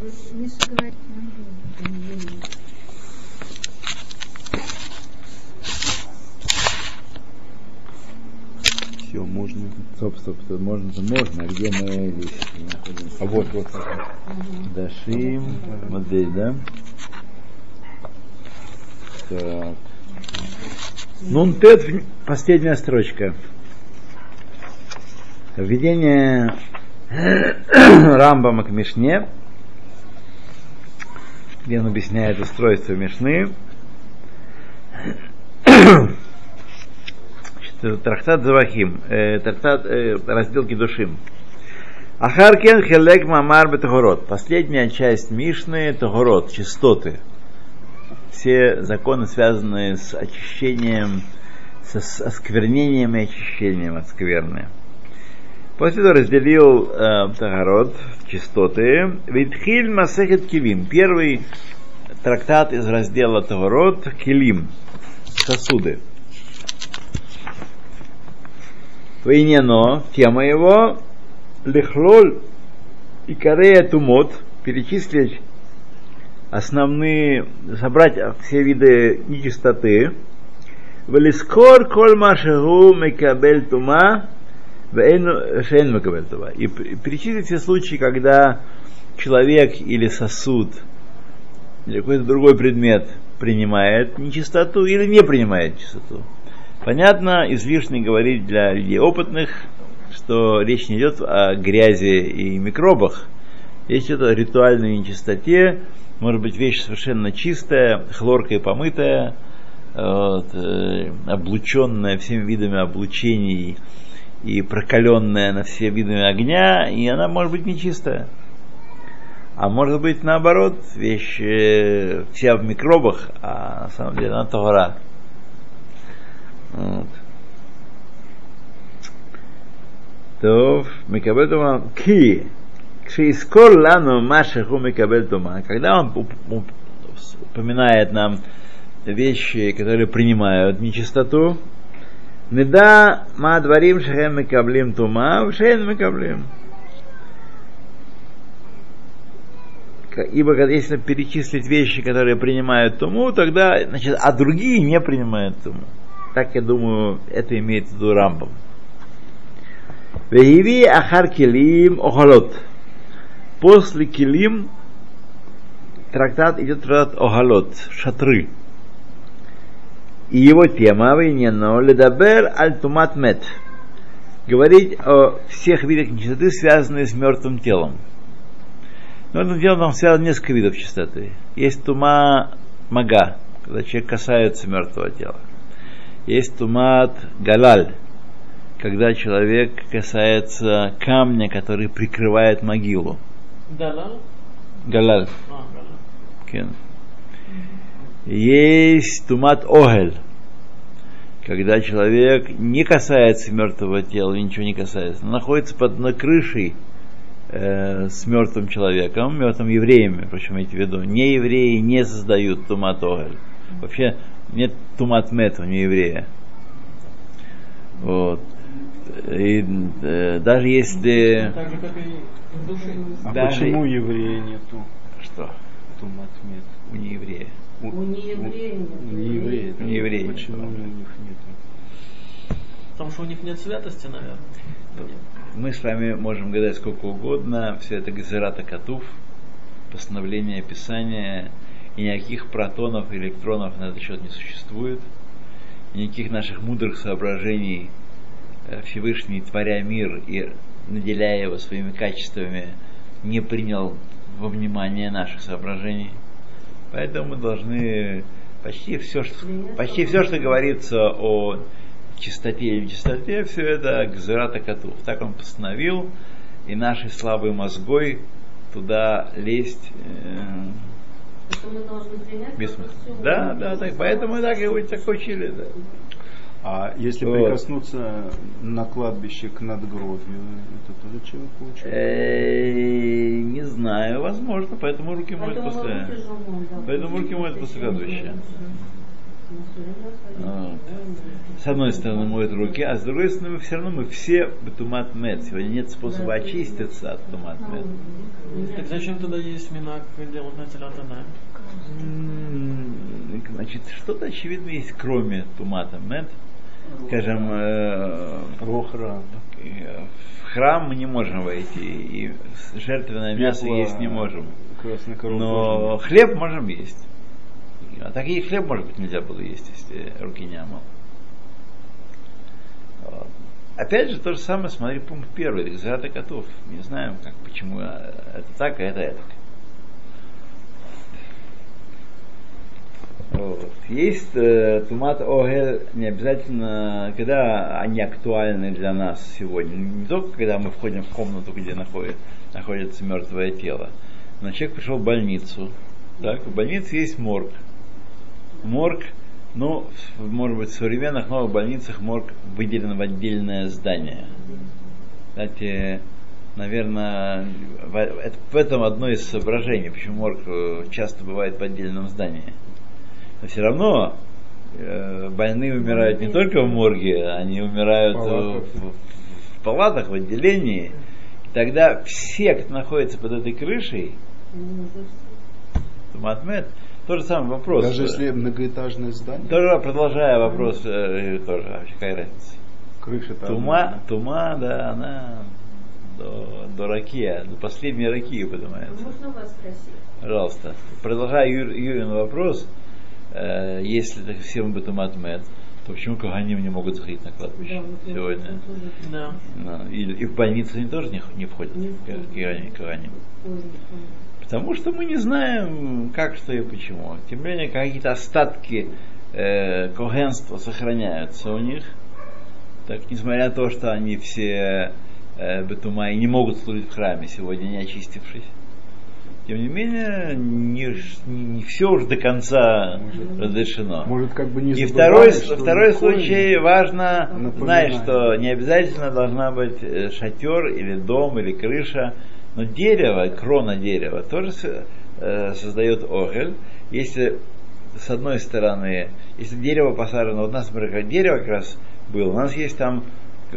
Все, можно. Стоп, стоп, стоп, можно, можно. А где здесь находимся? А вот, вот. Дашим. Вот здесь, да? Так. Нун Тет, последняя строчка. Введение Рамбама к Мишне, где он объясняет устройство Мишны. Трактат Завахим, э, трактат, э, раздел Кедушим. Ахаркен хелек мамар бетагород. Последняя часть Мишны Тагород, чистоты. Все законы, связанные с очищением, с осквернением и очищением от скверны. После этого разделил э, Тагород, чистоты. Витхиль Масехет Килим. Первый трактат из раздела Тагород, Килим, сосуды. Вейнено, тема его, лихлоль и корея тумот, перечислить основные, собрать все виды нечистоты. Велискор коль машагу мекабель тума, шейн мекабель тума. И перечислить все случаи, когда человек или сосуд, или какой-то другой предмет принимает нечистоту или не принимает чистоту. Понятно, излишне говорить для людей опытных, что речь не идет о грязи и микробах. Речь идет о ритуальной нечистоте, может быть вещь совершенно чистая, хлоркой помытая, вот, э, облученная всеми видами облучений и прокаленная на все виды огня, и она может быть нечистая. А может быть наоборот, вещь э, вся в микробах, а на самом деле она товара. Вот. То в Микабетума Ки. Кшиискор лану машеху Микабетума. Когда он упоминает нам вещи, которые принимают нечистоту, Неда ма дворим шехем мекаблим тума, шехем мекаблим. Ибо если перечислить вещи, которые принимают туму, тогда, значит, а другие не принимают туму. Так я думаю, это имеет в виду Рамбам. Вееви ахар килим охолот. После килим трактат идет трактат охолот, шатры. И его тема вейнено ледабер аль тумат мет. Говорить о всех видах нечистоты, связанные с мертвым телом. Мертвым телом там связано несколько видов чистоты. Есть тума мага, когда человек касается мертвого тела. Есть тумат галаль, когда человек касается камня, который прикрывает могилу. Далал? Галаль. А, далал. Есть тумат огель, когда человек не касается мертвого тела, ничего не касается, но находится под на крышей э, с мертвым человеком, мертвым евреем, впрочем, имейте в виду. Не евреи не создают тумат огель. Вообще нет тумат мет у еврея. Вот. И, э, даже если... Так же, как и. А Даже- почему еврея нету Что? туматмет? У нееврея. У нееврея нет. У неевреев. У неевреев. Почему у них нету? Потому что у них нет святости, наверное. Мы с вами можем гадать сколько угодно, все это Газерата Катув, постановление Писания, и никаких протонов электронов на этот счет не существует, и никаких наших мудрых соображений э, Всевышний, творя мир и наделяя его своими качествами, не принял во внимание наших соображений. Поэтому мы должны почти все, что, почти все, что говорится о чистоте и нечистоте, все это Гзерата Катув. Так он постановил, и нашей слабой мозгой туда лезть э, бессмысленно. Да, да, так, поэтому и так его так учили. Да. А если Вот. прикоснуться на кладбище к надгробию, это тоже человек получает? Э, Не знаю, возможно, поэтому руки моют после. Поэтому руки моют после кладбища. С одной стороны моют руки, а с другой стороны все равно мы все тумат мед. Сегодня нет способа очиститься от тумат мед. Так Зачем тогда есть минак делать на телятана? Значит, что-то очевидно есть, кроме тумата мед. Скажем, э, э, в храм мы не можем войти, и жертвенное мясо Пекло, есть не можем. Но хлеб можем есть. А так и хлеб, может быть, нельзя было есть, если руки не омыл. Вот. Опять же, то же самое, смотри, пункт первый, Зрата котов. Не знаем, как, почему э, это так, а это это. Вот. Есть э, тумат огель не обязательно, когда они актуальны для нас сегодня. Не только когда мы входим в комнату, где находит, находится мертвое тело. Но человек пришел в больницу. Так, в больнице есть морг. Морг, ну, в- может быть, в современных новых больницах морг выделен в отдельное здание. Кстати, наверное, в, это- в этом одно из соображений, почему морг э, часто бывает в отдельном здании. Но все равно э, больные умирают не только в морге, они умирают Палатах. в, в палатах, в отделении. И тогда все, кто находится под этой крышей? Матмед, тот же самый вопрос. Даже если многоэтажное здание, Тоже продолжая вопрос, э, тоже вообще какая разница. крыша там. Тума, тума, да, она до, до ракия, до последней ракии поднимается. Можно вас спросить? Пожалуйста. Продолжая Ю, Юрин вопрос, э, если так всем бы туматмет, то почему Каганим не могут заходить на кладбище Да, сегодня? тоже- Да. Ну, и, и в больницы они тоже не, не входят, Не входят. Каганим. Потому что мы не знаем, как, что и почему. Тем не менее, какие-то остатки э, когенства сохраняются у них. Так, несмотря на то, что они все э, бетума и не могут служить в храме сегодня, не очистившись. Тем не менее, не, не, все уж до конца Может, разрешено. Может, как бы не И второй, второй случай важно Напоминает. знать, что не обязательно должна быть э, шатер или дом или крыша, но дерево, крона дерева тоже э, создает огель. Если с одной стороны, если дерево посажено, вот у нас, например, дерево как раз было, у нас есть там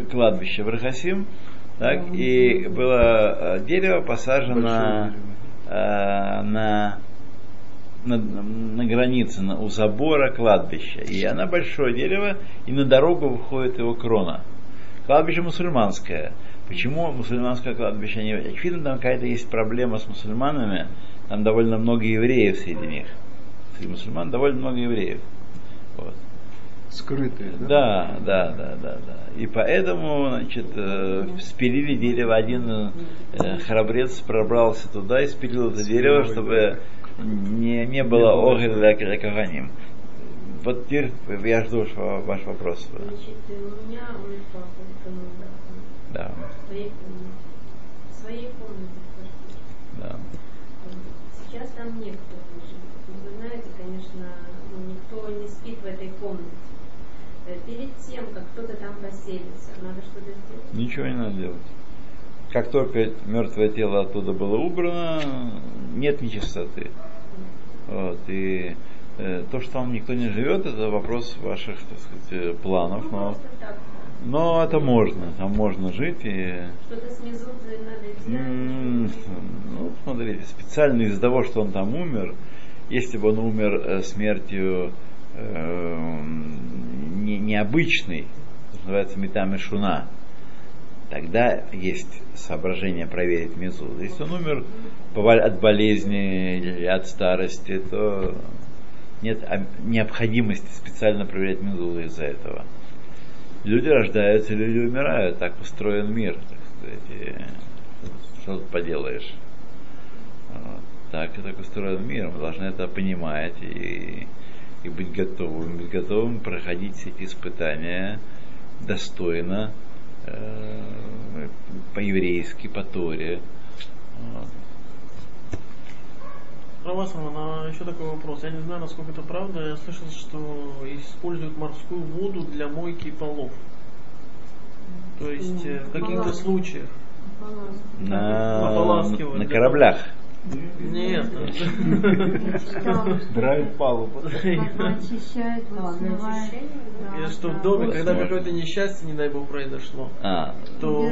кладбище в Рахасим, так, и было э, дерево посажено Большое дерево. Э, на, на, на границе, на, у забора кладбища. И она большое дерево, и на дорогу выходит его крона. Кладбище мусульманское. Почему мусульманское кладбище? Не... Очевидно, там какая-то есть проблема с мусульманами. Там довольно много евреев среди них. Среди мусульман довольно много евреев. Вот. Скрытые, да? Да, да, да, да, да. И поэтому, значит, э, спилили дерево. Один э, храбрец пробрался туда и спилил это дерево, чтобы не, не было огель для для каганим. Вот теперь я жду ваш, ваш вопрос. Значит, у меня утонул, да, в своей комнате. В своей комнате в квартире. да. Сейчас там некто живет. Вы знаете, конечно, ну, никто не спит в этой комнате. Э, Перед тем, как кто-то там поселится, надо что-то сделать. Ничего не надо делать. Как только мертвое тело оттуда было убрано, нет нечистоты. Вот, и э, то, что там никто не живет, это вопрос ваших, так сказать, э, планов. Ну, Но, так. но это можно, там можно жить и Что-то снизу надо М, взять. Ну, смотрите, специально из-за того, что он там умер, если бы он умер э, смертью э, не- необычной, что называется метам и шуна, тогда есть соображение проверить мезу. Если он умер от болезни или от старости, то нет необходимости специально проверять мезу из-за этого. Люди рождаются, люди умирают, так устроен мир, так сказать. что тут поделаешь? Вот. Так и так устроен мир, мы должны это понимать и, и быть готовым, быть готовым проходить все эти испытания достойно, э, по-еврейски, по Торе. Вот. Равасман, а еще такой вопрос. Я не знаю, насколько это правда. Я слышал, что используют морскую воду для мойки полов. То есть э, в каких-то случаях. На, Ополаскивают, на да. кораблях. Нет. Драйв палубу. Очищает. Я что в доме, когда какое-то несчастье, не дай бог, произошло, А, то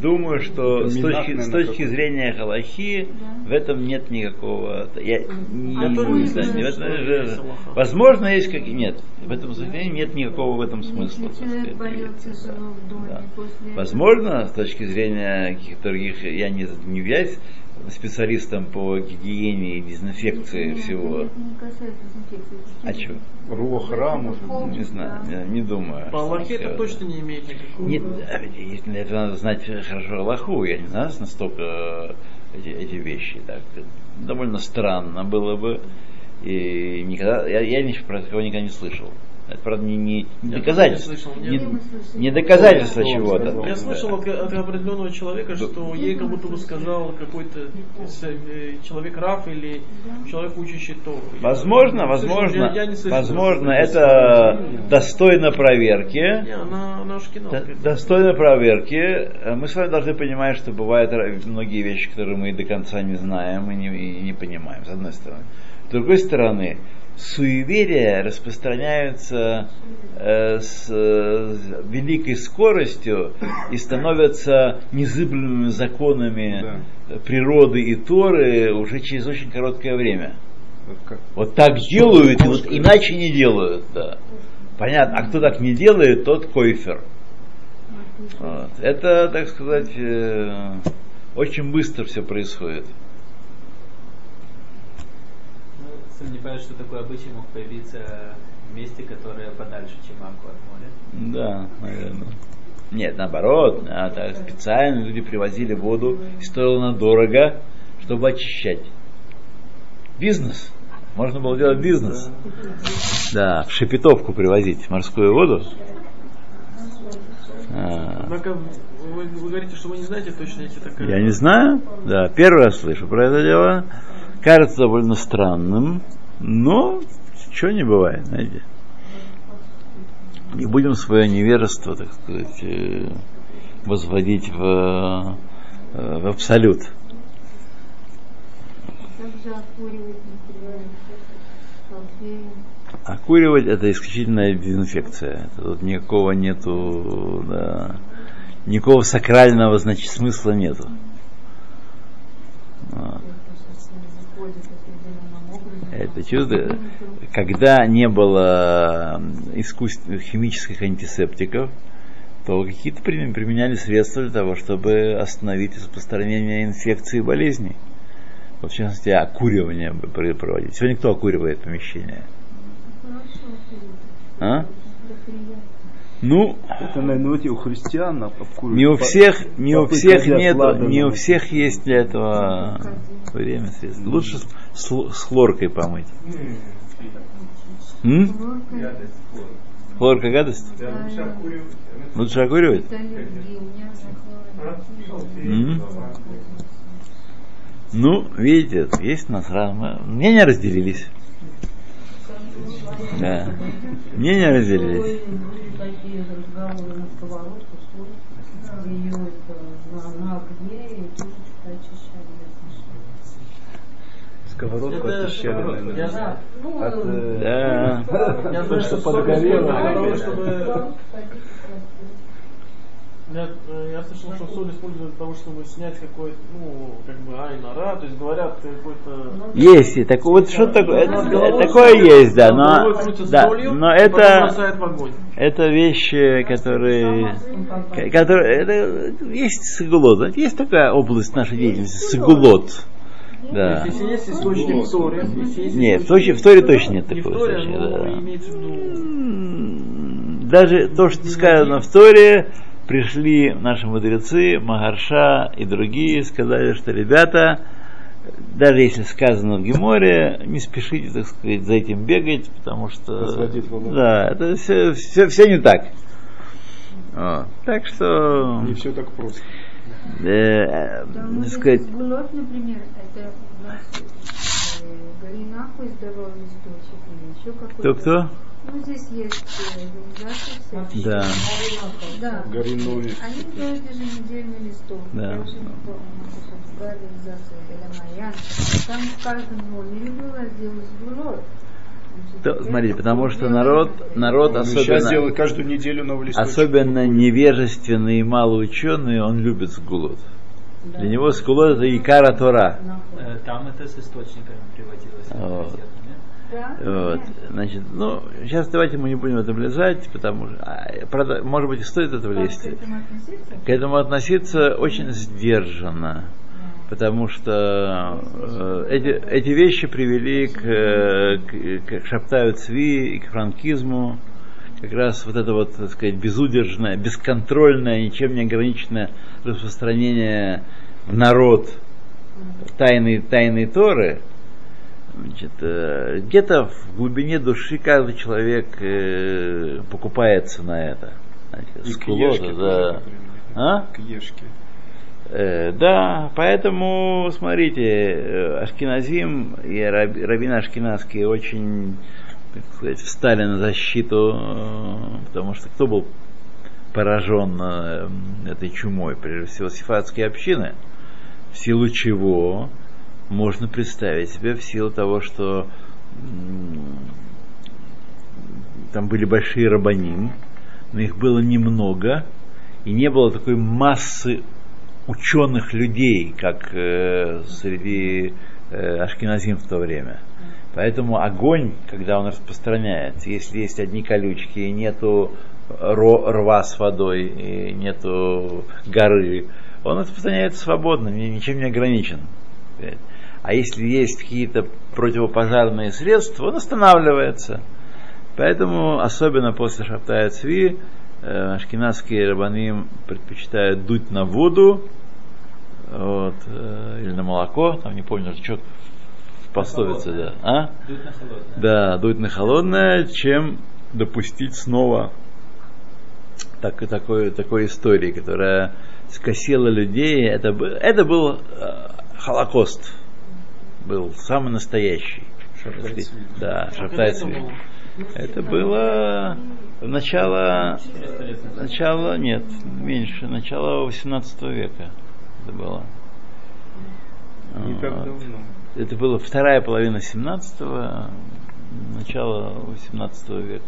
думаю, что с точки, с точки зрения Галахи в этом нет никакого. Я, не, тоже не знаю, возможно, есть как нет. В этом заявлении нет никакого в этом смысла. Возможно, с точки зрения каких-то других, я не, не являюсь специалистом по гигиене и дезинфекции Нет, всего. Это не касается дезинфекции. А что? Рух, ра, может Не знаю, да. не, не думаю. по Аллахе это точно не имеет никакого. Нет, а для этого надо знать хорошо Аллаху, я не знаю настолько эти, эти вещи. Так, довольно странно было бы. И никогда, я, я ни- про такого никогда не слышал. Это, правда, не, не, не Я доказательство. слышал, Не, не доказательство чего-то. Я слышал от, от определенного человека, что ей как будто бы сказал какой-то э, человек Раф или человек учащий. Я Возможно, слышал, возможно, я- я не слышал. возможно, это достойно проверки. Не, она, она шкина. Д- Достойно проверки. Э, Мы с вами должны понимать, что бывают многие вещи, которые мы до конца не знаем и не, и не понимаем, с одной стороны. С другой стороны, суеверия распространяются э, с, э, с великой скоростью и становятся незыблемыми законами природы и Торы уже через очень короткое время. Как Вот так делают, и вот иначе не делают, да. Понятно. А кто так не делает, тот койфер. Вот. Это, так сказать, э, очень быстро все происходит. Сам не понимаю, что такой обычай мог появиться в месте, которое подальше, чем Аку от моря. Да, наверное. Нет, наоборот, так, специально люди привозили воду, и стоило она дорого, чтобы очищать. Бизнес. Можно было делать бизнес. Да, в Шепетовку привозить морскую воду. А, Однако вы, вы говорите, что вы не знаете точно, если такая... Я не знаю, да, первый раз слышу про это дело. Кажется довольно странным, но чего не бывает, знаете. Не будем свое невежество, так сказать, э, возводить в, э, в абсолют. Окуривать это исключительная дезинфекция. Тут никакого нету, да, никакого сакрального значит, смысла нету. Вот. Образом. Это чувство, когда не было искусственных химических антисептиков, то какие-то при- применяли средства для того, чтобы остановить распространение инфекций и болезней. Вот, в частности, окуривание проводить. Сегодня кто окуривает помещение? А? Ну, Это, наверное, у христиан обкуривают. не у всех, не у всех нет, не у всех есть для этого время средств. Лучше с, с хлоркой помыть. М? Хлорка, гадость? да, Лучше окуривать? М? Ну, видите, есть у нас разные. Мнения разделились. Да. Мнения разделились. сковородку, очищали. Наверное. Ну, От, э, Да. Я знаю, что подгорело. соль используют для того, Да. чтобы... Я, э, я слышал, что соль используют для того, чтобы снять какой-то, ну, как бы, айнара, то есть говорят какой-то... Есть, и так, вот что такое, это- головой такое есть, да, но, да, солью, но это, это вещи, которые, ко- которые, это, есть знаете, есть такая область нашей деятельности, сагулот, да. Если есть источник в Торе, Нет, в Торе, в Торе точно нет такого источника, да. Даже то, что сказано в Торе, пришли наши мудрецы, Магарша и другие, сказали, что ребята, даже если сказано в Геморе, не спешите, так сказать, за этим бегать, потому что... Да, это все, все, все не так. Вот. Так что, Не все так просто. э, э, Да, сказать, Гулот, например, это у нас э, нахуй здоровый источник или еще какой-то. Кто-кто? Ну, здесь есть э, организация всякие. Да. Да. Гори Новик. Они делают еженедельный листок. Да. Там в каждом номере был раздел «Сгулот». Значит, То- смотрите, потому что народ, народ особенно, каждую неделю новый листочек. особенно невежественный и малоученый, он любит сгулот. Для него сгулот это икара Тора. Э, Там это с источниками приводилось. Вот. Да? Вот, значит, ну, сейчас давайте мы не будем в это влезать, потому что, а, правда, может быть, стоит это Как влезть. к этому относиться? К этому относиться очень сдержанно, потому что э, эти, эти вещи привели к, э, к, к Шаптаю Цви и к франкизму, как раз вот это вот, так сказать, безудержное, бесконтрольное, ничем не ограниченное распространение в народ тайны, тайны Торы, Значит, э, где-то в глубине души каждый человек э, покупается на это. Скулота, Ешке да. А? К Ешке. Э, да, поэтому, смотрите, э, Ашкиназим и раб, раввины ашкеназские очень, так сказать, встали на защиту, потому что кто был поражен этой чумой? Прежде всего, сифатские общины, в силу чего можно представить себе, в силу того, что там были большие рабаним, но их было немного, и не было такой массы ученых людей, как э, среди э, ашкеназим в то время. Поэтому огонь, когда он распространяется, если есть одни колючки, и нету рва с водой, и нету горы, он распространяется свободно, ни- ничем не ограничен. А если есть какие-то противопожарные средства, он останавливается. Поэтому, особенно после Шаптая Цви, э, ашкенадские рабаним предпочитают дуть на воду вот, э, или на молоко, там не помню, что в пословице, да. А? Дует на холодное. Да, дуть на холодное, чем допустить снова так, такой, такой истории, которая скосила людей. Это, это был э, Холокост. Был самый настоящий. Шабтай Цви. Да, Шабтай это Цви. было? Это было начало, 400 лет назад. начало, нет, меньше, начало 18 века это было. Не так Вот. давно. Это была вторая половина 17-го, начало 18 века.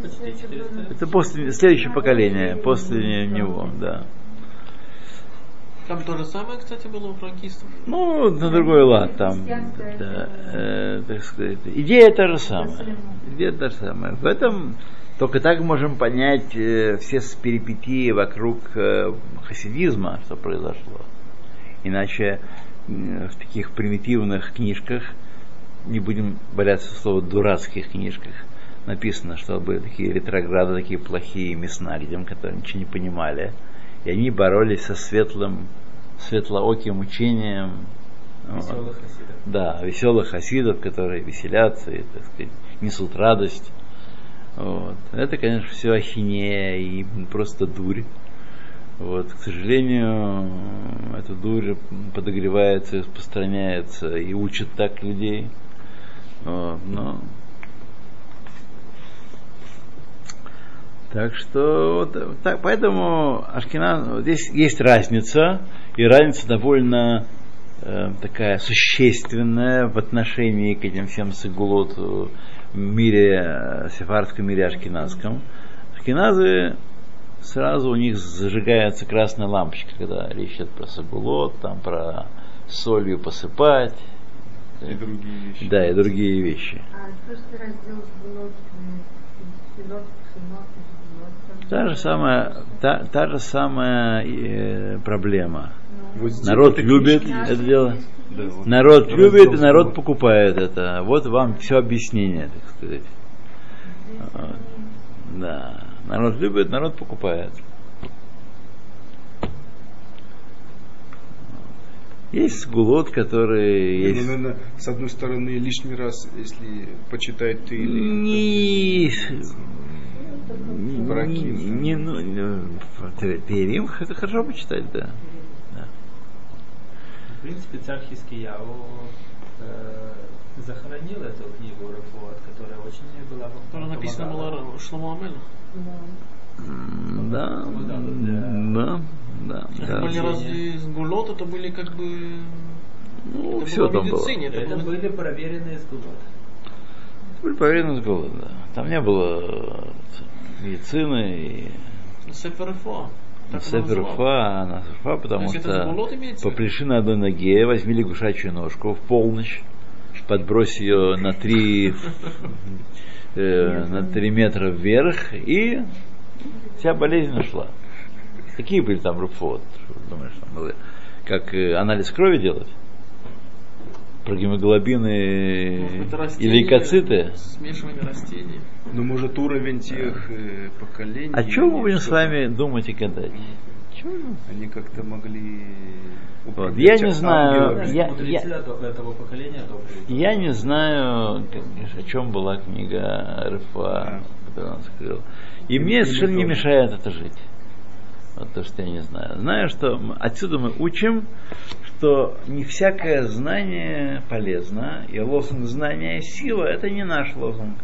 Почти 400 лет. Это после, следующее поколение, после него, да. Там то же самое, кстати, было у франкистов. Ну, на другой лад там. Да, э, так сказать. Идея та же самая. Идея та же самая. В этом только так можем понять э, все перипетии вокруг э, хасидизма, что произошло. Иначе м, в таких примитивных книжках, не будем бояться слова дурацких книжках, написано, что были такие ретрограды, такие плохие мяснагдем, которые ничего не понимали. И они боролись со светлым, светлооким учением. Веселых хасидов. Да, веселых хасидов, которые веселятся и, так сказать, несут радость. Вот. Это, конечно, все ахинея и просто дурь. Вот. К сожалению, эта дурь подогревается, и распространяется и учит так людей. Вот. Но... Так что вот, так, поэтому Ашкина, здесь есть разница, и разница довольно э, такая существенная в отношении к этим всем сагулот в мире, э, сефардском мире ашкеназском. Ашкеназы сразу у них зажигается красная лампочка, когда речь идет про сагулот, там про солью посыпать, И другие вещи. да, и другие вещи. А просто раздел «Сгулот», э, «Пшенот», «Сгулот». Та же самая, та, та же самая э, проблема. Ну, Народ любит это дело. Народ любит, и народ покупает это. Вот вам все объяснение, так сказать. Вот. Да. Народ любит, народ покупает. Есть сгулот, который Ну, есть. наверное, с одной стороны, лишний раз, если почитать ты или Не, Бракин, не, ну, не, Перим это хорошо почитать, да. В принципе, царь Хискияу э, захоронил эту книгу Рафуат, которая очень была Которая написана была Шломо Амелах. М, Да, да, да, Это были разве сгулот, это были как бы... Ну, это все было там было. это, были проверенные сгулот. Были поверенность было, да. Там не было э, медицины и он Сефер. Фа, она Фа, потому что попляши на одной ноге, возьми лягушачью ножку в полночь, подбрось ее на три, э, на три метра вверх, и вся болезнь нашла. Какие были там руфот? Думаешь, там было, как э, анализ крови делать? Про гемоглобины и лейкоциты? Смешивание растений. Ну, может, уровень тех э, поколений. О чем мы будем с вами думать и гадать? Они как-то могли... Вот. Я не знаю, я, я, этого поколения я не знаю, о чем была книга Рыфа, которую он скрыл. И Или- мне совершенно не мешает это жить. Вот то, что я не знаю. Знаю, что отсюда мы учим, что не всякое знание полезно, и лозунг знания и сила это не наш лозунг.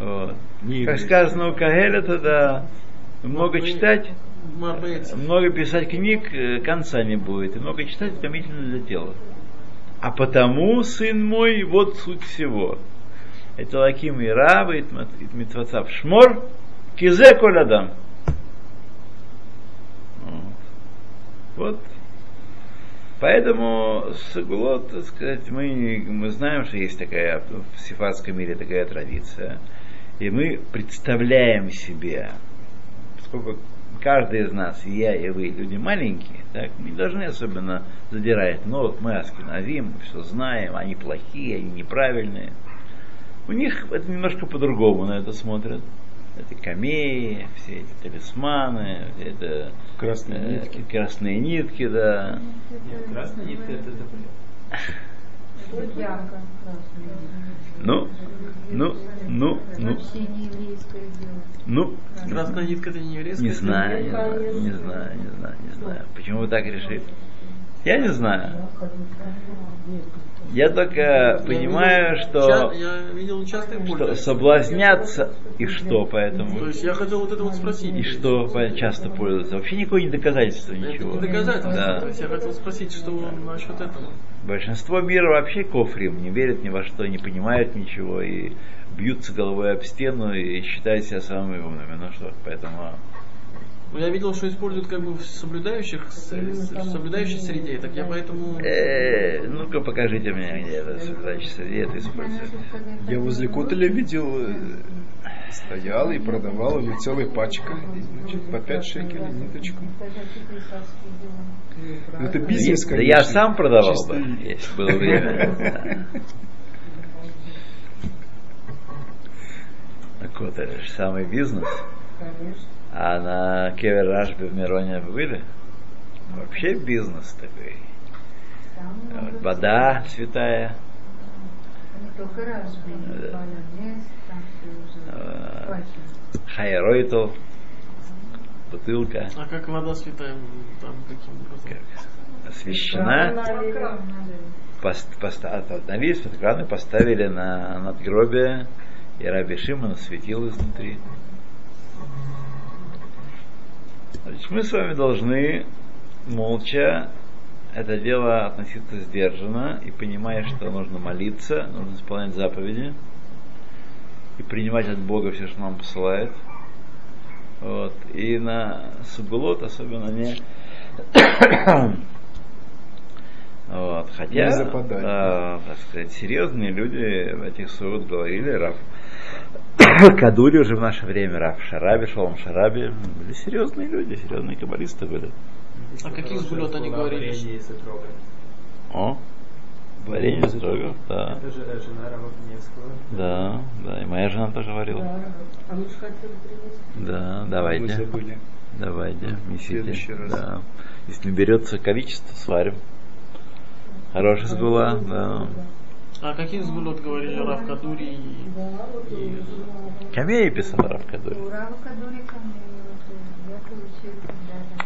Вот. Как сказано у Кагеля, тогда много читать, Марбейц. много писать книг э, конца не будет, и много читать утомительно для тела. А потому, сын мой, вот суть всего. Это лаким и рабы, и митвацав шмор, кизе колядам. Вот. Поэтому Сагулот, так сказать, мы, мы знаем, что есть такая в сифатском мире такая традиция. И мы представляем себе, поскольку каждый из нас, и я, и вы, люди маленькие, так, мы не должны особенно задирать мы аскиназим, мы все знаем, они плохие, они неправильные. У них это немножко по-другому на это смотрят. Это камеи, все эти талисманы, это Красные э, нитки. красные нитки, да. Нет, красная нитка это красный. Ну, ну, ну, ну, ну, Красная нитка это не еврейская. не знаю, не знаю, не знаю, не знаю, не знаю. Почему вы так решили? Я не знаю. Я только понимаю, что, Я видел что соблазняться и что То поэтому. есть я хотел вот это вот спросить. И что часто пользуются. Вообще никакое не доказательство, Это ничего. не доказательство. Да. То есть я хотел спросить, что насчет этого. Большинство мира вообще кофрим, не верят ни во что, не понимают ничего и бьются головой об стену и считают себя самыми умными. Ну что, поэтому Ну, я видел, что используют как бы в соблюдающих, с- в соблюдающей среде, так я поэтому... Э, ну-ка покажите мне, где это соблюдающее где это используется. Я возле Котеля видел, э, стоял и продавал ему целой пачкой, значит, по 5 шекелей ниточку. Ну, Это бизнес, Да конечно. я сам продавал бы, если было время. Да. Так вот, это же самый бизнес. А на Кевер Рашбе в Мироне были? Вообще бизнес такой. Вот Вода святая. Хватит. Хайройтл. Бутылка. А как вода святая, там каким образом? Освящена. Пост, поста- налили из-под крана, поставили на надгробие, и Раби Шимон осветил изнутри. Значит, мы с вами должны молча это дело относиться сдержанно и понимая, что нужно молиться, нужно исполнять заповеди и принимать от Бога все, что нам посылает. Вот. И на Сугулот особенно не вот. Хотя, Не западать. да, так сказать, серьезные люди в этих сугулот говорили, Раф Кадури уже в наше время, Раф Шараби, Шолом Шараби, были серьезные люди, серьезные каббалисты были. А каких сгулет они говорили? варенье из. О, варенье строго, да. Это же э, жена Равовнецкого. Да, да, и моя жена тоже варила. А мы же хотели принести. Да, Мы давайте, забыли. давайте, несите. следующий раз. Да. Если наберется количество, сварим. Хорошая сгула, да. А каких сгулет говорили Рав Кадури и... и- Камея писал Раф Кадури. У Рава Кадурика мы вот, я получил когда-то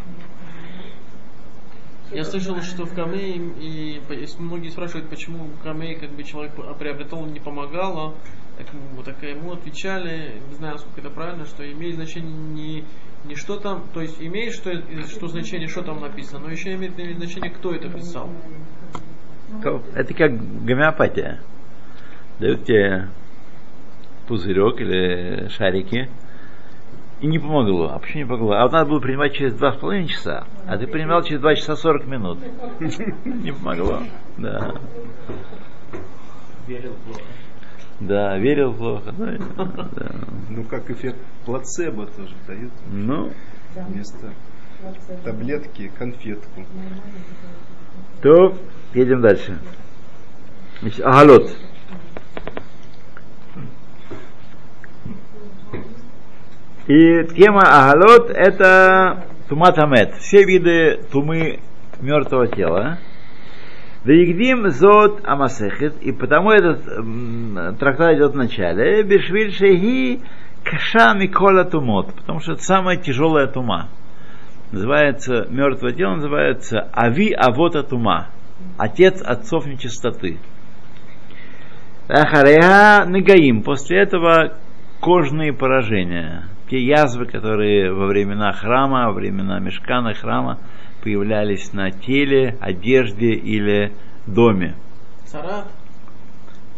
Я слышал, что в Камее, и многие спрашивают, почему в Камее как бы человек приобретал не помогало, так, ему- так ему отвечали, не знаю, насколько это правильно, что имеет значение не, не что там, то есть имеет что, что значение, что там написано, но еще имеет значение, кто это писал. То- Это как гомеопатия. Дают тебе пузырек или шарики, и не помогло. А почему не помогло? А вот надо было принимать через два с половиной часа, а ты принимал через два часа 40 минут. Не помогло. Да. Верил плохо. Да, верил плохо. Ну. Ну, как эффект плацебо тоже дают Ну, вместо таблетки конфетку. то едем дальше. Значит, Агалот. И тема Агалот это Тумат Амет. Все виды тумы мертвого тела. Вегдим зод амасехет, и потому этот трактат идет в начале. Бешвиль шеги каша микола тумот, потому что это самая тяжелая тума. Называется, мертвое тело называется Ави Авота Тума, отец отцов нечистоты. Ахареха Негаим, после этого кожные поражения, те язвы, которые во времена храма, во времена мешкана храма появлялись на теле, одежде или доме. Царат,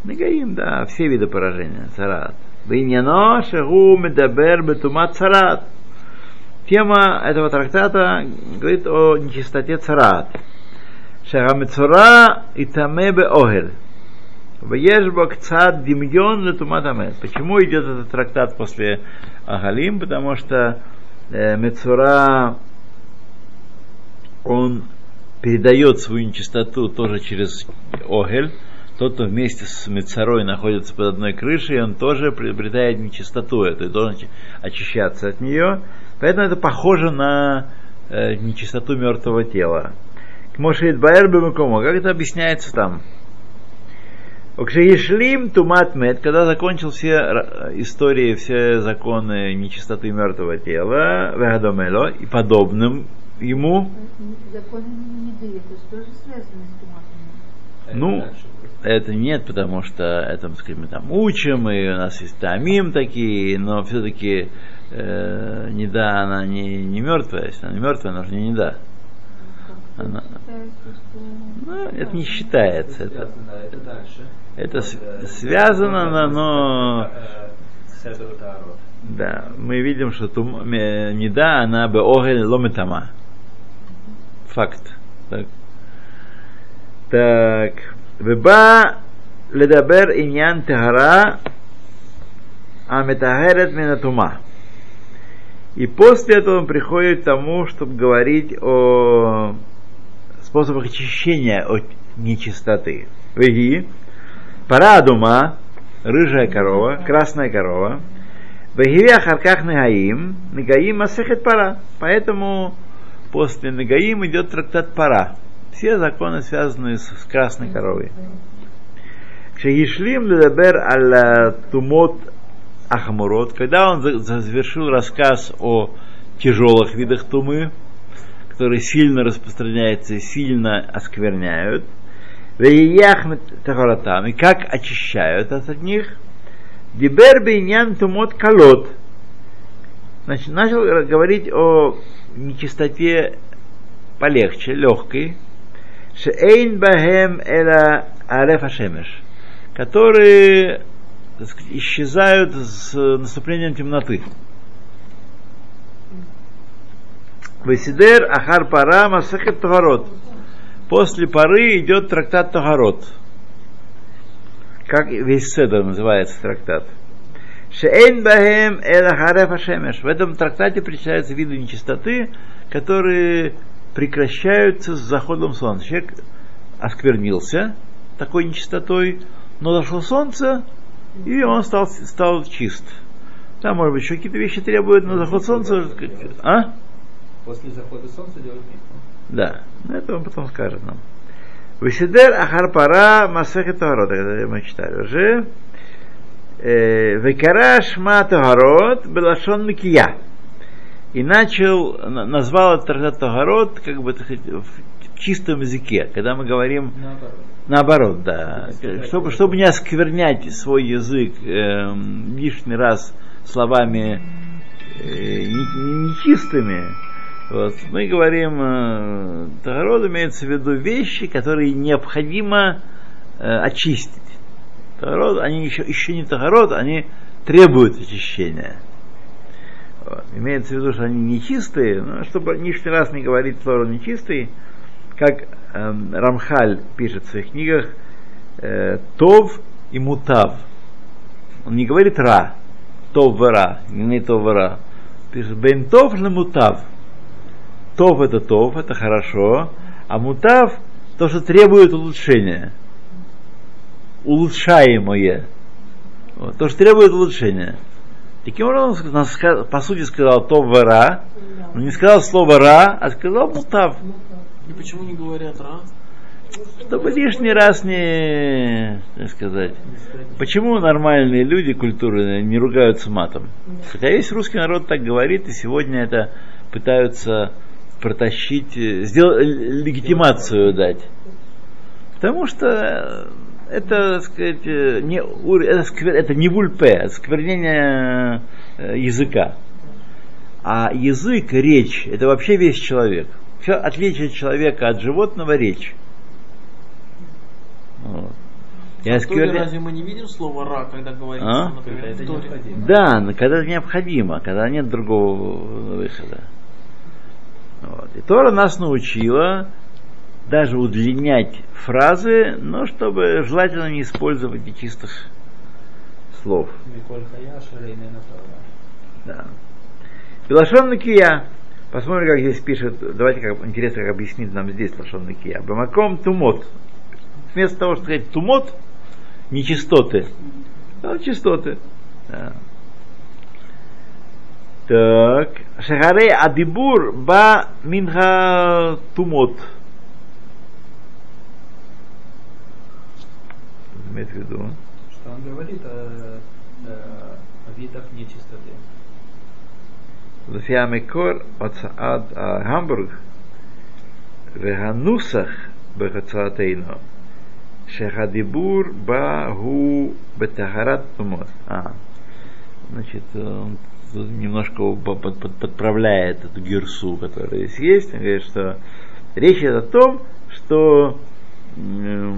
Негаим, да, все виды поражения, царат. Виньяно шагу медабер бетумат царат. Тема этого трактата говорит о нечистоте царат. И тамебе огель. Веешбо кцад димьон летумат амет. Почему идет этот трактат после Агалим? Потому что э, Мецура он передает свою нечистоту тоже через Огель. Тот, кто вместе с Мецарой находится под одной крышей, он тоже приобретает нечистоту эту и должен очи- очищаться от нее. Поэтому это похоже на э, нечистоту мертвого тела. Кмошит Баэр Бемакомо. Как это объясняется там? Окшеишлим тумат мед, когда закончил все истории, все законы нечистоты мертвого тела, вегадомело, и подобным ему, Законы не дают, то есть тоже связано с туматами. А Ну, это это нет, потому что это, мы там учим, и у нас есть тамим такие, но все-таки э, неда, она не, не мертвая, если она мертвая, она же не неда. Она-. Ну, это не считается. Это, связано, это э, связано, но- но э. Да, мы видим, что тум, неда, она бы огель лометама. Факт. Так. Так. Веба ледабер иньян тахара аметахерет минатума. И после этого он приходит к тому, чтобы говорить о способах очищения от нечистоты. Веги, парадума, рыжая корова, красная корова, Вегиве Ахарках Негаим, Негаим Масехет Пара. Поэтому после Негаим идет трактат Пара. Все законы связаны с, с красной коровой. Кшегишлим ледабер аль тумот ахмурот, когда он за- завершил рассказ о тяжелых видах тумы, которые сильно распространяются и сильно оскверняют, и как очищают от них, Дибер бейнян тумот колот. Значит, начал говорить о нечистоте полегче, легкой. Шеэйн бахем эла арефа шемеш, которые исчезают с наступлением темноты. Весидер Ахар Пара Масахет Тахарот. После поры идет трактат Тахарот. Как весь Седер называется трактат. Шеэн Бахем Эл Ахареф Ашемеш. В этом трактате перечисляются виды нечистоты, которые прекращаются с заходом солнца. Человек осквернился такой нечистотой, но зашло солнце, и он стал, стал чист. Там, может быть, еще какие-то вещи требуют, но заход солнца... А? После захода солнца делать микву. Да, ну, это он потом скажет нам. Висидер Ахарпара Масехет Тахарот, это мы читали уже. Э, Векара Шма Тахарот Белашон Микия. И начал, на- назвал этот трактат Тахарот, как бы так сказать, в чистом языке, когда мы говорим Наоборот. наоборот, да, Не чтобы, чтобы не осквернять свой язык эм, лишний раз словами э, не- не- нечистыми, вот, мы говорим, э, тагород имеется в виду вещи, которые необходимо э, очистить. Тагород, они еще, еще не тагород, они требуют очищения. Вот. Имеется в виду, что они нечистые, но чтобы лишний раз не говорить слово нечистый, как эм, Рамхаль пишет в своих книгах, э, Тов и Мутав. Он не говорит Ра, Тов Ра, не Тов Ра. Пишет Бен Тов на Мутав. Тов это Тов, это хорошо, а Мутав то, что требует улучшения. Улучшаемое. Вот, то, что требует улучшения. Таким образом, он по сути сказал Тов и Ра, но не сказал слово Ра, а сказал Мутав. И почему не говорят Ра? Чтобы лишний раз не, так сказать, почему нормальные люди культурные не ругаются матом? Хотя весь русский народ так говорит, и сегодня это пытаются протащить, э, сделать, легитимацию дать. Потому что это, так сказать, э, не, это, сквер- это не вульпе, это сквернение э, языка. А язык, речь, это вообще весь человек. Все отличие человека от животного речь. Вот. Я В Торе скверня- разве мы не видим слово Ра, когда говорится, А? например, Когда это необходимо. Да, но когда это необходимо, когда нет другого выхода. Вот. И Тора нас научила даже удлинять фразы, но чтобы желательно не использовать нечистых слов. Да. Пилашон Накия. Посмотрим, как здесь пишет. Давайте, как, интересно, как объяснит нам здесь Лашон Накия. Бамаком тумот. Вместо того, чтобы сказать тумот, нечистоты. А чистоты. Да. Так. Шахарей Адибур Ба Минха Тумот. Имеет в виду. А? Что он говорит а, а, о, о видах нечистоты? Лефиаме Кор Ацаад Гамбург Веганусах Бехацаатейно Шехадибур Ба Гу Бетахарат Тумот. А. Значит, он немножко подправляет эту герсу, которая здесь есть. Он говорит, что речь идет о том, что э,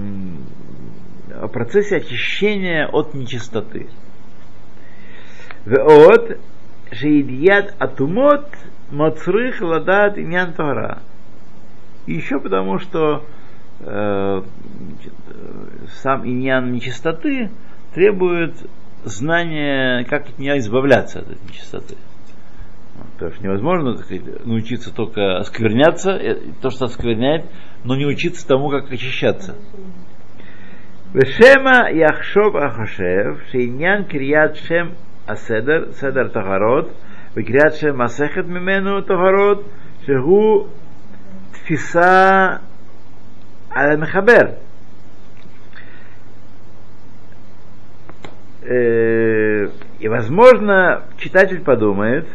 о процессе очищения от нечистоты. От шиидьят атумот мацрых ладат иньян тора. Еще потому, что э, э сам иньян нечистоты требует знание, как от нее избавляться, от этой нечистоты. Потому что невозможно сказать, научиться только оскверняться, э, то, что оскверняет, но не учиться тому, как очищаться. Вешема Яхшов Ахашев, Шейнян Крият Шем Аседер, Седер Тахарот, Викрият Шем Асехет Мимену Тахарот, Шегу Тфиса Аламихабер. Э, И, возможно, читатель подумает,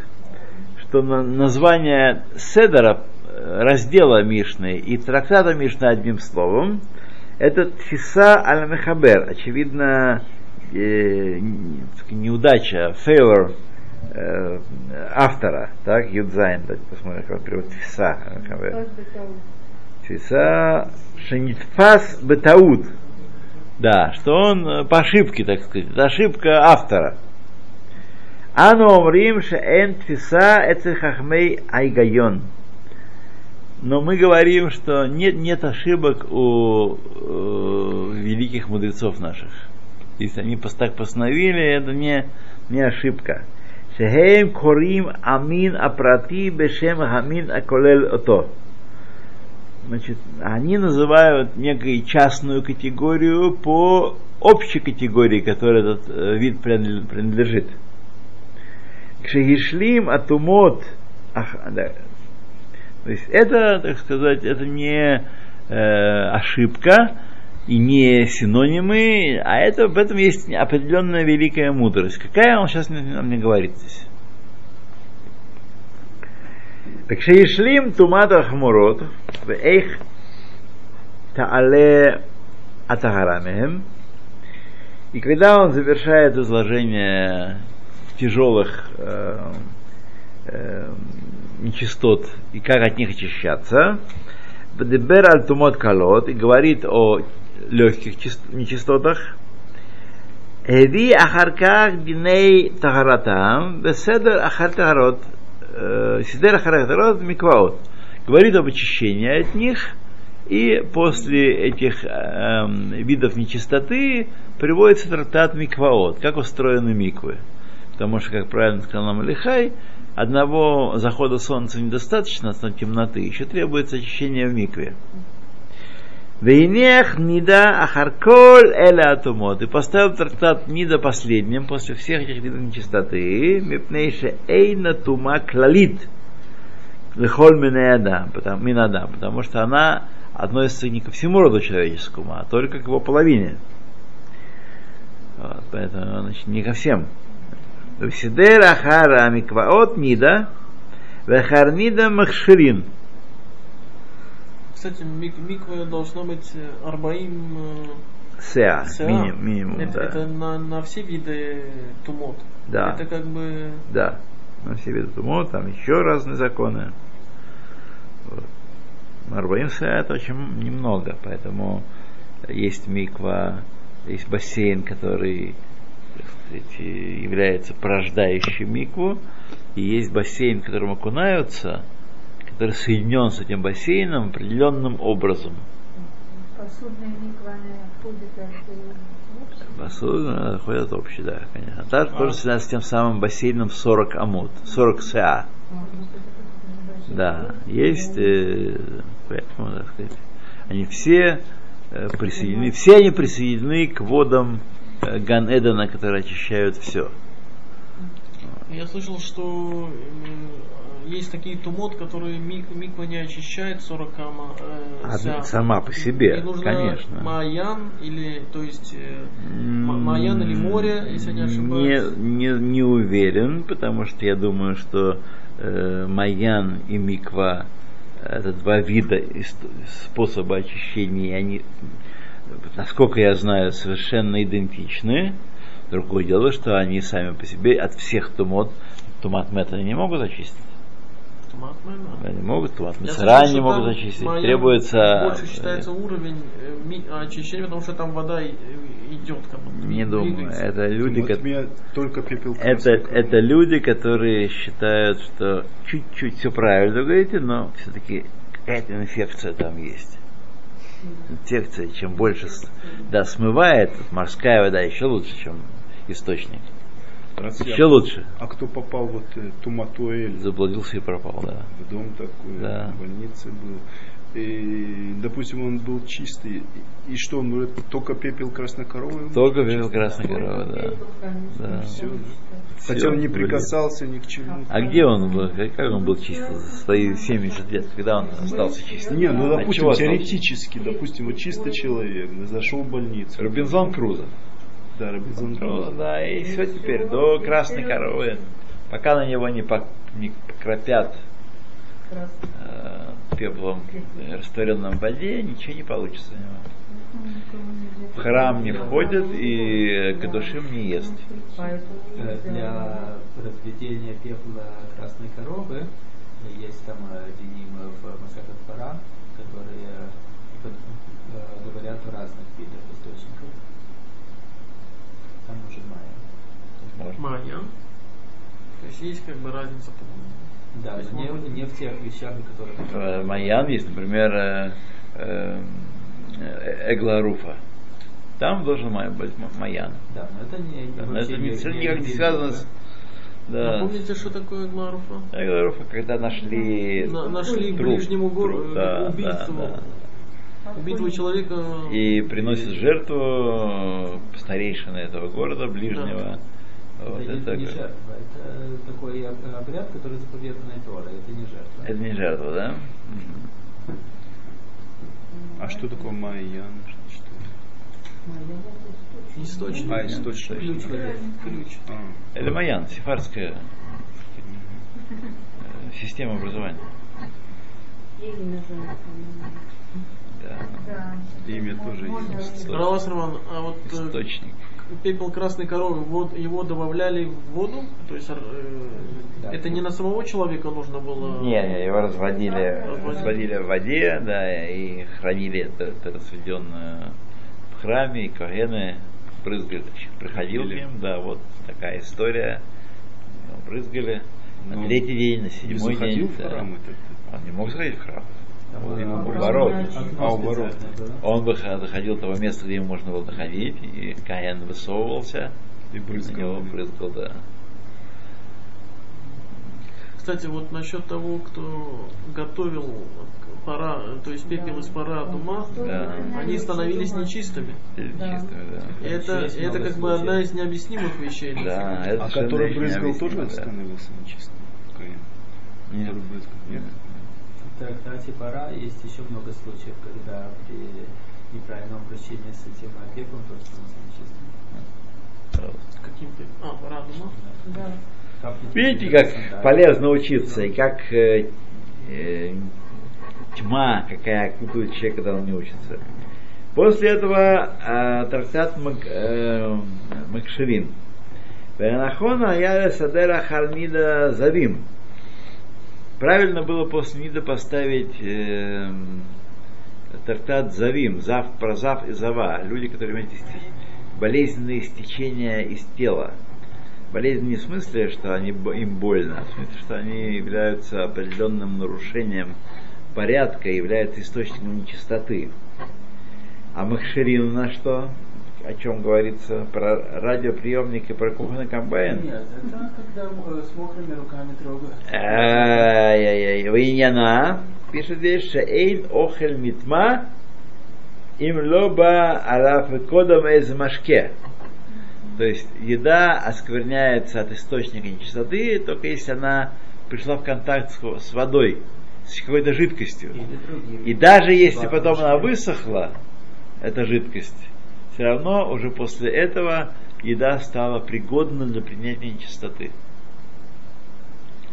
что на- название Седера, э, раздела Мишны и трактата Мишны одним словом, это Тфиса аль-Мехабер. Очевидно, э, неудача, failure э, автора, так, Юдзайн, давайте посмотрим, как он переводит Тфиса аль-Мехабер. Тфиса шенитфас бетаут. Да, что он э, по ошибке, так сказать, это ошибка автора. Ану омрим шеэн тфиса хахмей айгайон. Но мы говорим, что нет, нет ошибок у э, великих мудрецов наших. Если они так постановили, это не, не ошибка. Шехем корим амин апрати бешем хамин аколел ото. Значит, они называют некую частную категорию по общей категории, которой этот э, вид принадле- принадлежит. Кшегишлим атумот. ах, да. То есть это, так сказать, это не э, ошибка и не синонимы, а это в этом есть определенная великая мудрость. Какая он сейчас нам не говорит здесь. Так Шеишлим тумат ахмурот, ואיך таале атагарамехем. И когда он завершает изложение тяжелых э, э, нечистот и как от них очищаться, Бдебер аль тумот калот и говорит о легких нечистотах, Эви ахарках диней тагаратам, беседер ахар тагарот, седер ахар тагарот микваот. Говорит об очищении от них, и после этих э, видов нечистоты приводится трактат микваот, как устроены миквы. Потому что, как правильно сказал нам Алихай, одного захода солнца недостаточно, от темноты, еще требуется очищение в микве. Вейнех Нида Ахарколь Эля Атумот. И поставил трактат Нида последним после всех этих видов нечистоты. Мипнейше Эйна Тума Клалит. Лехоль Минадам, потому, что она относится не ко всему роду человеческому, а только к его половине. Вот, поэтому, значит, не ко всем. Всидер Ахара Микваот Нида, Вехарнида Махширин. Кстати, мик, миква должно быть арбаим Сеа, Сеа. минимум, минимум это, да. это на, на все виды тумот. Да. Это как бы Да, на все виды тумот, там еще разные законы. Вот. Арбаим Сеа это очень немного, поэтому есть миква, есть бассейн, который сказать, является порождающим микву, и есть бассейн, в котором окунаются, соединен с этим бассейном определенным образом. Посудная миква, она входит от Посуда ходят общий, да, конечно. А также тоже связано с тем самым бассейном 40 амут, 40 са. Да, есть, э, поэтому, так сказать, они все э, присоединены, все они присоединены к водам э, Ган Эдена, которые очищают все. Я слышал, что э, есть такие тумот, которые мик, миква не очищает 40 ама. Э, ся. сама по себе, И нужно конечно. Маян или, то есть, э, Маян или море, если не ошибаюсь. Не, не, не уверен, потому что я думаю, что э, Маян и Миква это два вида способа очищения, и они, насколько я знаю, совершенно идентичны. Другое дело, что они сами по себе от всех тумот, тумат мет они не могут очистить. Тумат Маян. Они могут, тумат мецера не могут очистить. Требуется... Больше считается уровень э, очищения, потому что там вода идет. Как будто, Не думаю. Это люди, только пепел Это, это люди, которые считают, что чуть-чуть все правильно говорите, но все-таки какая-то инфекция там есть. Инфекция, чем больше да, смывает, морская вода еще лучше, чем источник. Россия. Еще лучше. А кто попал вот э, Туматуэль Заблудился и пропал, да. в дом такой, Да. в больнице был. И, допустим, он был чистый. И, что, он говорит, только пепел красной коровы? Только пепел красной коровы, да. да. Все, Всё, Хотя он не прикасался ни к чему. А где он был? Как он был чистый за свои 70 лет? Когда он остался чистым? Не, ну От допустим, остался? теоретически, допустим, вот чистый человек зашел в больницу. Робинзон Крузо. Да, Робинзон Ну, да, и все теперь до красной коровы. Пока на него не, пок- не покропят э, пеплом э, растворенном в воде, ничего не получится у него. В храм не входит и кадушим не ест. Для разведения пепла красной коровы есть там диним в Масахат Пара, которые э, говорят о разных видах источников. Там уже майя. Маян. То есть есть как бы разница, по-моему. Да, То есть но не, не в тех вещах, которые... Э, Майян есть, например, э, э, Эгларуфа. Там должен май- быть Майян. Да, но это не, Да, но это не, не- никак не связано с... Да. Напомните, что такое Гларуфа? Эгларуфа, когда нашли На- нашли труп, ближнему гор- труп, да, убийству. да, да. Убитого человека. и приносит жертву старейшины этого города ближнего. Вот, Это, не- это, не как- жертва, это такой об- обряд, который заповеданный Торой, это не жертва. это не жертва, да? А что такое Майян? Что- Источник. А, источник. Ключ. Ключ. А, Это Майян, сефардская э, система образования. Или называется. Да. Имя тоже есть. Ралас Роман, а вот э, Источник. пепел красной коровы, вот его добавляли в воду? То есть э, Да. это не на самого человека нужно было? Не, не, его разводили, Разводили. разводили в воде, да, и хранили это, это разведенное в храме, и Когены брызгали, приходил к ним, да, вот такая история, брызгали. На Но третий день, на седьмой день, да. он не мог заходить в храм. Наоборот. А, наоборот. было. Он бы доходил до того места, где ему можно было доходить, и Каин высовывался, И на брызгал. него брызгал, да. Кстати, вот насчет того, кто готовил пара, то есть пепел из пара от ума, Да. они становились нечистыми. Перед Да. чистыми, да. Это, это как бы одна из необъяснимых вещей. Да, это А который брызгал тоже да. становился нечистым? Нет. Который брызгал? Нет? В трактате Пара есть еще много случаев, когда при неправильном обращении с этим пеплом тоже становится нечистым. Каким-то... А, пара ума? Да. Капнуть Видите, как полезно учиться, и как э, э, тьма, какая окутывает человека, когда он не учится. После этого э, трактат Мак, э, Макшевин. Венахона я садера хармида завим. Правильно было после Нида поставить э, трактат Завим, Зав, про Зав и Зава, люди, которые имеют болезненные истечения из тела. Болезнь не в смысле, что они, им больно, а в смысле, что они являются определенным нарушением порядка, являются источником нечистоты. А Махширин на что? О чем говорится? Про радиоприемник и про кухонный комбайн? Нет, это когда э, с мокрыми руками трогают. Ай-яй-яй. Виньяна пишет здесь, шеэйн охель митма им лоба алаф кодом из машке. То есть еда оскверняется от источника нечистоты, только если она пришла в контакт с, водой, с какой-то жидкостью. И даже если потом она высохла, эта жидкость, все равно уже после этого еда стала пригодна для принятия нечистоты.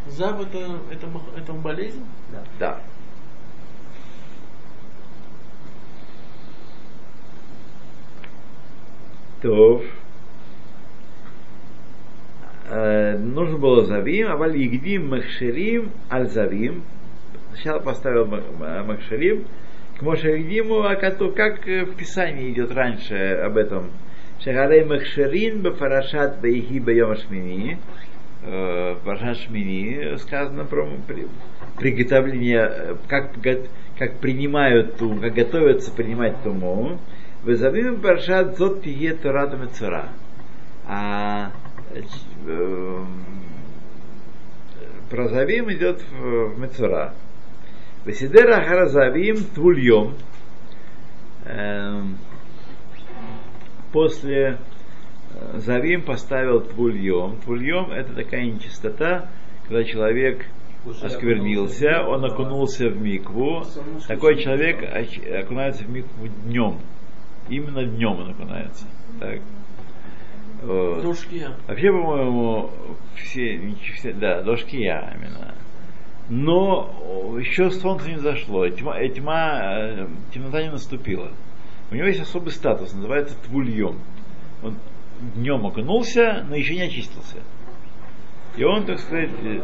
Зав это, это, это болезнь? Да. Да. То э, нужно было завим, а валь ягдим махшерим аль завим. Сначала поставил ма- ма- махшерим к мошеридиму, а как э, в Писании идет раньше об этом. Шагарей махшерин бафарашат бейхи байом шмини. Э, Парашат Шмини сказано про при- приготовление, э, как, как принимают тум, как готовятся принимать туму. Вызовим Парашат зот тие Тората Мецура. А ч- про Завим идет в Мецура. Весидера Харазавим Твульем. Эм, После э, Завим поставил Твульем. Твульем это такая нечистота, когда человек осквернился, он окунулся в микву. Такой человек окунается в микву днем. Именно днем он окунается. Так. Вот. Шкия. Вообще, по-моему, все, все- да, шкия именно. Но еще солнце не зашло, тьма, тьма, э, темнота не наступила. У него есть особый статус, называется твульем. Он днем окунулся, но еще не очистился. И он, так сказать, э.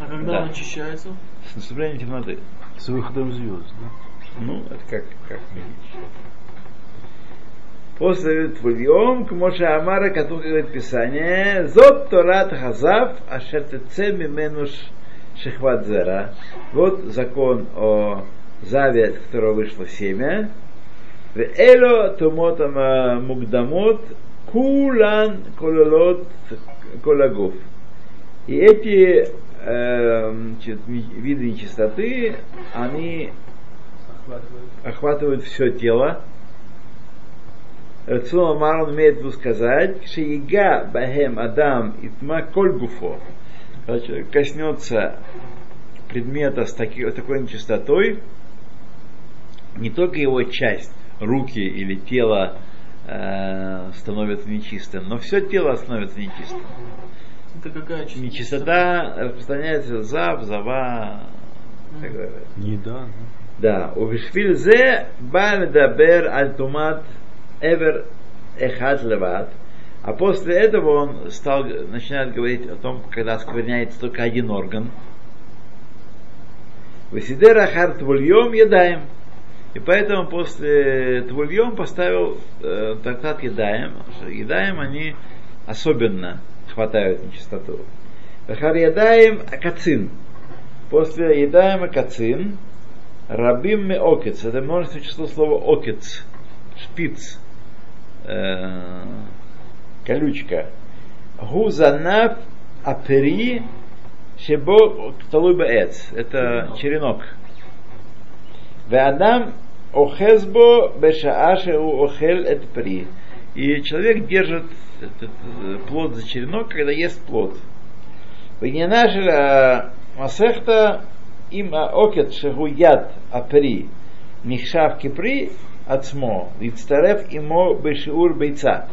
А когда Да. он очищается? с наступлением темноты. С выходом звезд, да? Ну, это как, как. После Твульем, к Моше Амара, который говорит Писание, Зот Торат Хазав, Ашер Теце Мименуш Шехват Зера. Вот закон о заве, от которого вышло семя. Эло Тумотам а, Мугдамот, Кулан Кололот Колагуф. И эти э, виды нечистоты, они охватывают все тело. Рацуна Марон имеет в виду сказать, Шиига Бахем Адам Итма Коль Гуфо. Когда человек коснется предмета с таки- такой нечистотой, не только его часть, руки или тело э, становятся нечистым, но все тело становится нечистым. Это какая чистота? Нечистота распространяется зав, зава, так далее. Не да. Да, у Вишвиль зе ба медабер аль тумат эвер эхат леват. А после этого он стал, начинает говорить о том, когда скверняется только один орган. Васидер ахар твульем едаем. И поэтому после твульем поставил э, трактат едаем. Едаем они особенно хватают нечистоту. Ахар едаем акацин. После едаем акацин рабим ме окец. Это множество число слова окец. Шпиц. Э, колючка. Гузанав апери шебо кталуй баэц. Это черенок. Веадам охезбо бешааше у охель эт при. И человек держит этот э, плод за черенок, когда ест плод. Венянашеля масехта им окет шегу яд апри михшав кипри ацмо, вицтарев имо бешиур бейца.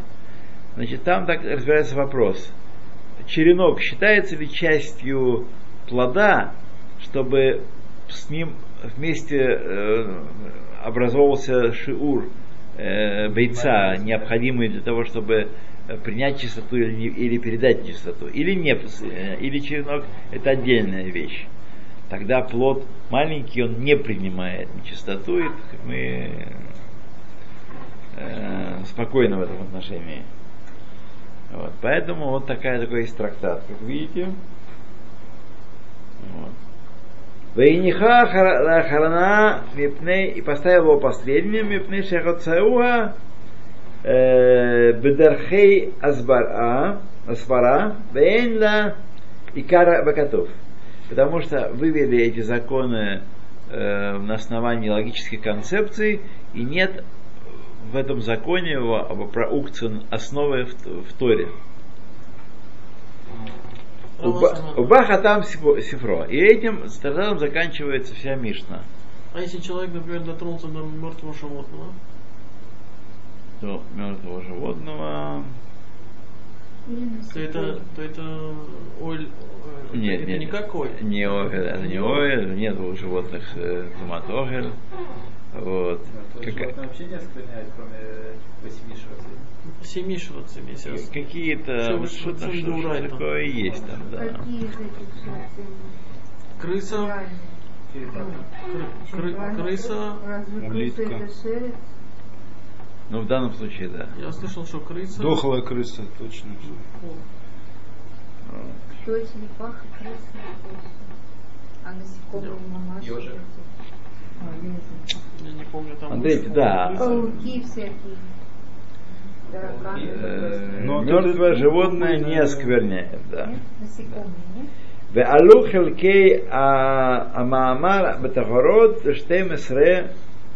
Значит, там так разбирается вопрос. Черенок считается ли частью плода, чтобы с ним вместе э, образовывался шиур э, бойца, необходимый для того, чтобы принять чистоту или, не- или передать чистоту, или не, э, или черенок это отдельная вещь. Тогда плод маленький, он не принимает нечистоту, и мы э, спокойны в этом отношении. Вот. Поэтому вот такая, такой есть трактат, как видите. Вот. Вейниха харана мипней и поставил его последним мипней шехоцауа бедархей азбара асвара вейнла икара бакатов. Потому что вывели эти законы э, на основании логических концепций, и нет в этом законе его про укцин основы в, в Торе. Рамасана. Убаха там сифро. И этим страдалом заканчивается вся Мишна. А если человек, например, дотронулся до мертвого животного? До мертвого животного. То это, то это оль, э, Нет, это нет, не как оль. Не огель, это не огель, нет у животных э, огель. Вот. Как- Животное вообще не оскверняет, кроме восьми шраций. Семи шрацами сейчас. Какие-то Всё, вот что-то шрацим что, такое есть там, да. Какие этих шрацим? Крыса, кры- крыса, Разве крыса улитка. Ну, в данном случае, да. я слышал, что крыса. Дохлая крыса, точно. Что черепаха, крыса? А насекомые мамаши? Я не помню там. Андрей, да. Пауки всякие. Тараканы. Э, Но Мертвое это- животное не оскверняет, да. Нет? Насекомые, нет? ועלו חלקי ה- המאמר בתחרות 12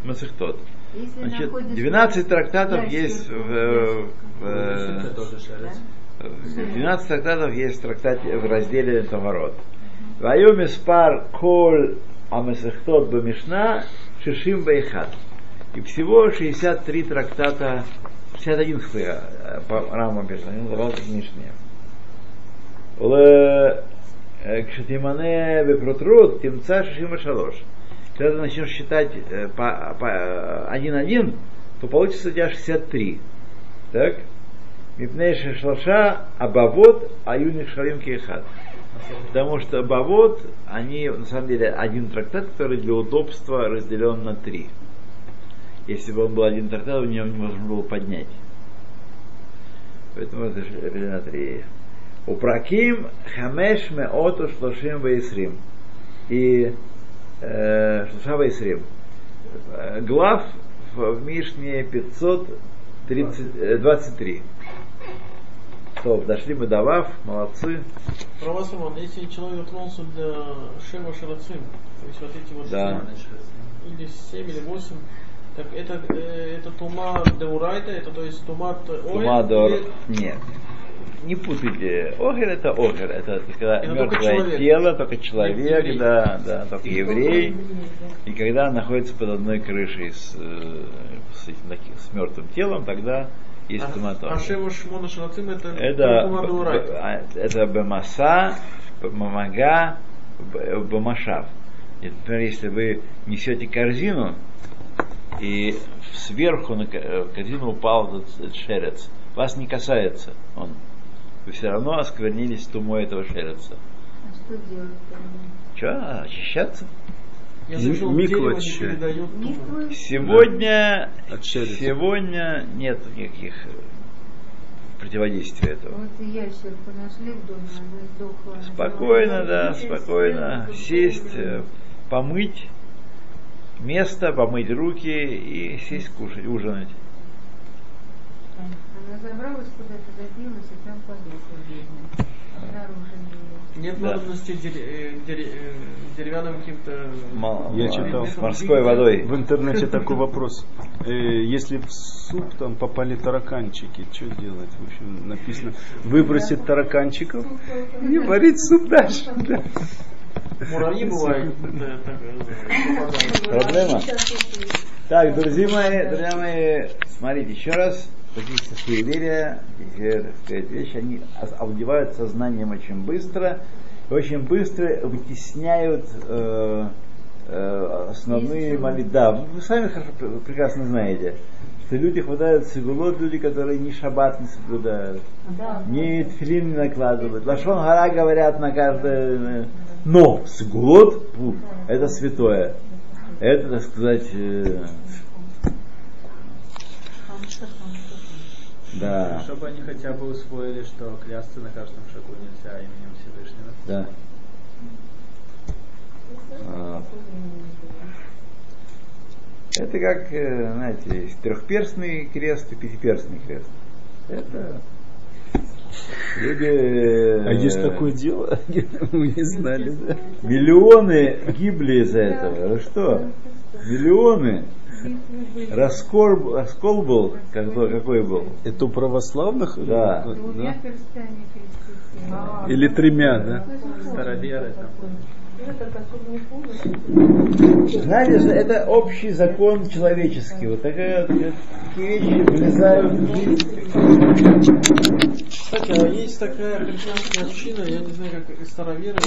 מסכתות. Если Значит, находишь 12 трактатов ящерку, есть в, ящерку, в, Это э, тоже шерсть. в 12 трактатов есть в трактате в разделе Товарот. Ваю миспар коль амесехтот бамишна шишим бейхат. И всего 63 трактата, 61 кстати, э, по Рамам пишет, они называются в Мишне. Э, Кшатимане бепрутрут тимца шишим шалош. Когда ты начнешь считать э, по, по, э, один-один, то получится у тебя 63. Так? Мипнейши шлаша абавод аюних шарим кейхат. Потому что абавод, они на самом деле один трактат, который для удобства разделен на три. Если бы он был один трактат, в нем можно было поднять. Поэтому это на три. Упраким хамеш меоту шлошим вейсрим. И э, шлоша вейсрим. Глав в Мишне 523. То, дошли мы до Вав, молодцы. Правосаман, если человек дотронулся до Шева Шарацим, то есть вот эти вот Да. семь, или 7 или 8, так это, э, это тума деурайта, это то есть тума Тумадор. Нет. Не путайте. Огер это огер. Это когда Это только мертвое человек. тело, только человек, Еврей. да, да, только еврей. И когда находится под одной крышей с, э, с, с мертвым телом, тогда есть туматор. А Шева Шмона Шарацим это, Это, тума б- деурайта. б- а, это Бамаса, Мамага, Б- Бамашав. И, например, если вы несете корзину, и сверху на э, корзину упал этот, этот шерец, вас не касается он. Вы все равно осквернились тумой этого шереца. А что делать? Что, очищаться? Я Ми- слышал, миква дерево не очищает. передает туму. Миквы? Сегодня, шереца. сегодня нет никаких э, противодействия этого. Вот и ящерку нашли в доме, она сдохла. Спокойно, да, спокойно сесть, э, помыть место, помыть руки и сесть кушать, ужинать. Она забралась куда-то, забилась и там подохла, бедная. Обнаружили ее. Нет Да. надобности э, э, деревянным каким-то... Мало- Я читал. морской водой. В интернете такой вопрос. Э, Если в суп там попали тараканчики, что делать? В общем, написано выбросить тараканчиков и варить суп дальше. Да. Муравьи бывают. э. Проблема? Так, друзья мои, друзья мои, смотрите еще раз. Какие-то суеверия, эти, так сказать, вещи, они овладевают сознанием очень быстро, и очень быстро вытесняют э, э, основные молитвы. Да, вы сами хорошо, пр- прекрасно знаете, что люди хватают сигулот, люди, которые ни шаббат не соблюдают, Да. ни тфилин не накладывают. Лашон гора говорят на каждое... э, Но сигулот, фу, это святое. Это, так сказать, э. Да, Чтобы они хотя бы усвоили, что клясться на каждом шагу нельзя именем Всевышнего. да. Вот. Это как, э, знаете, есть трехперстный крест и пятиперстный крест. Это люди... э, А есть такое дело? Мы не знали, да? Миллионы гибли из-за этого. Что? Миллионы. Раскол, раскол был, какой, какой был? Это у православных? Да. Перстами креститься. Или тремя, да? Староверы не помню. Знаете, что это общий закон человеческий. Вот такая, вот, такие вещи влезают в жизнь. Кстати, а есть такая христианская община, я не знаю, как староверы,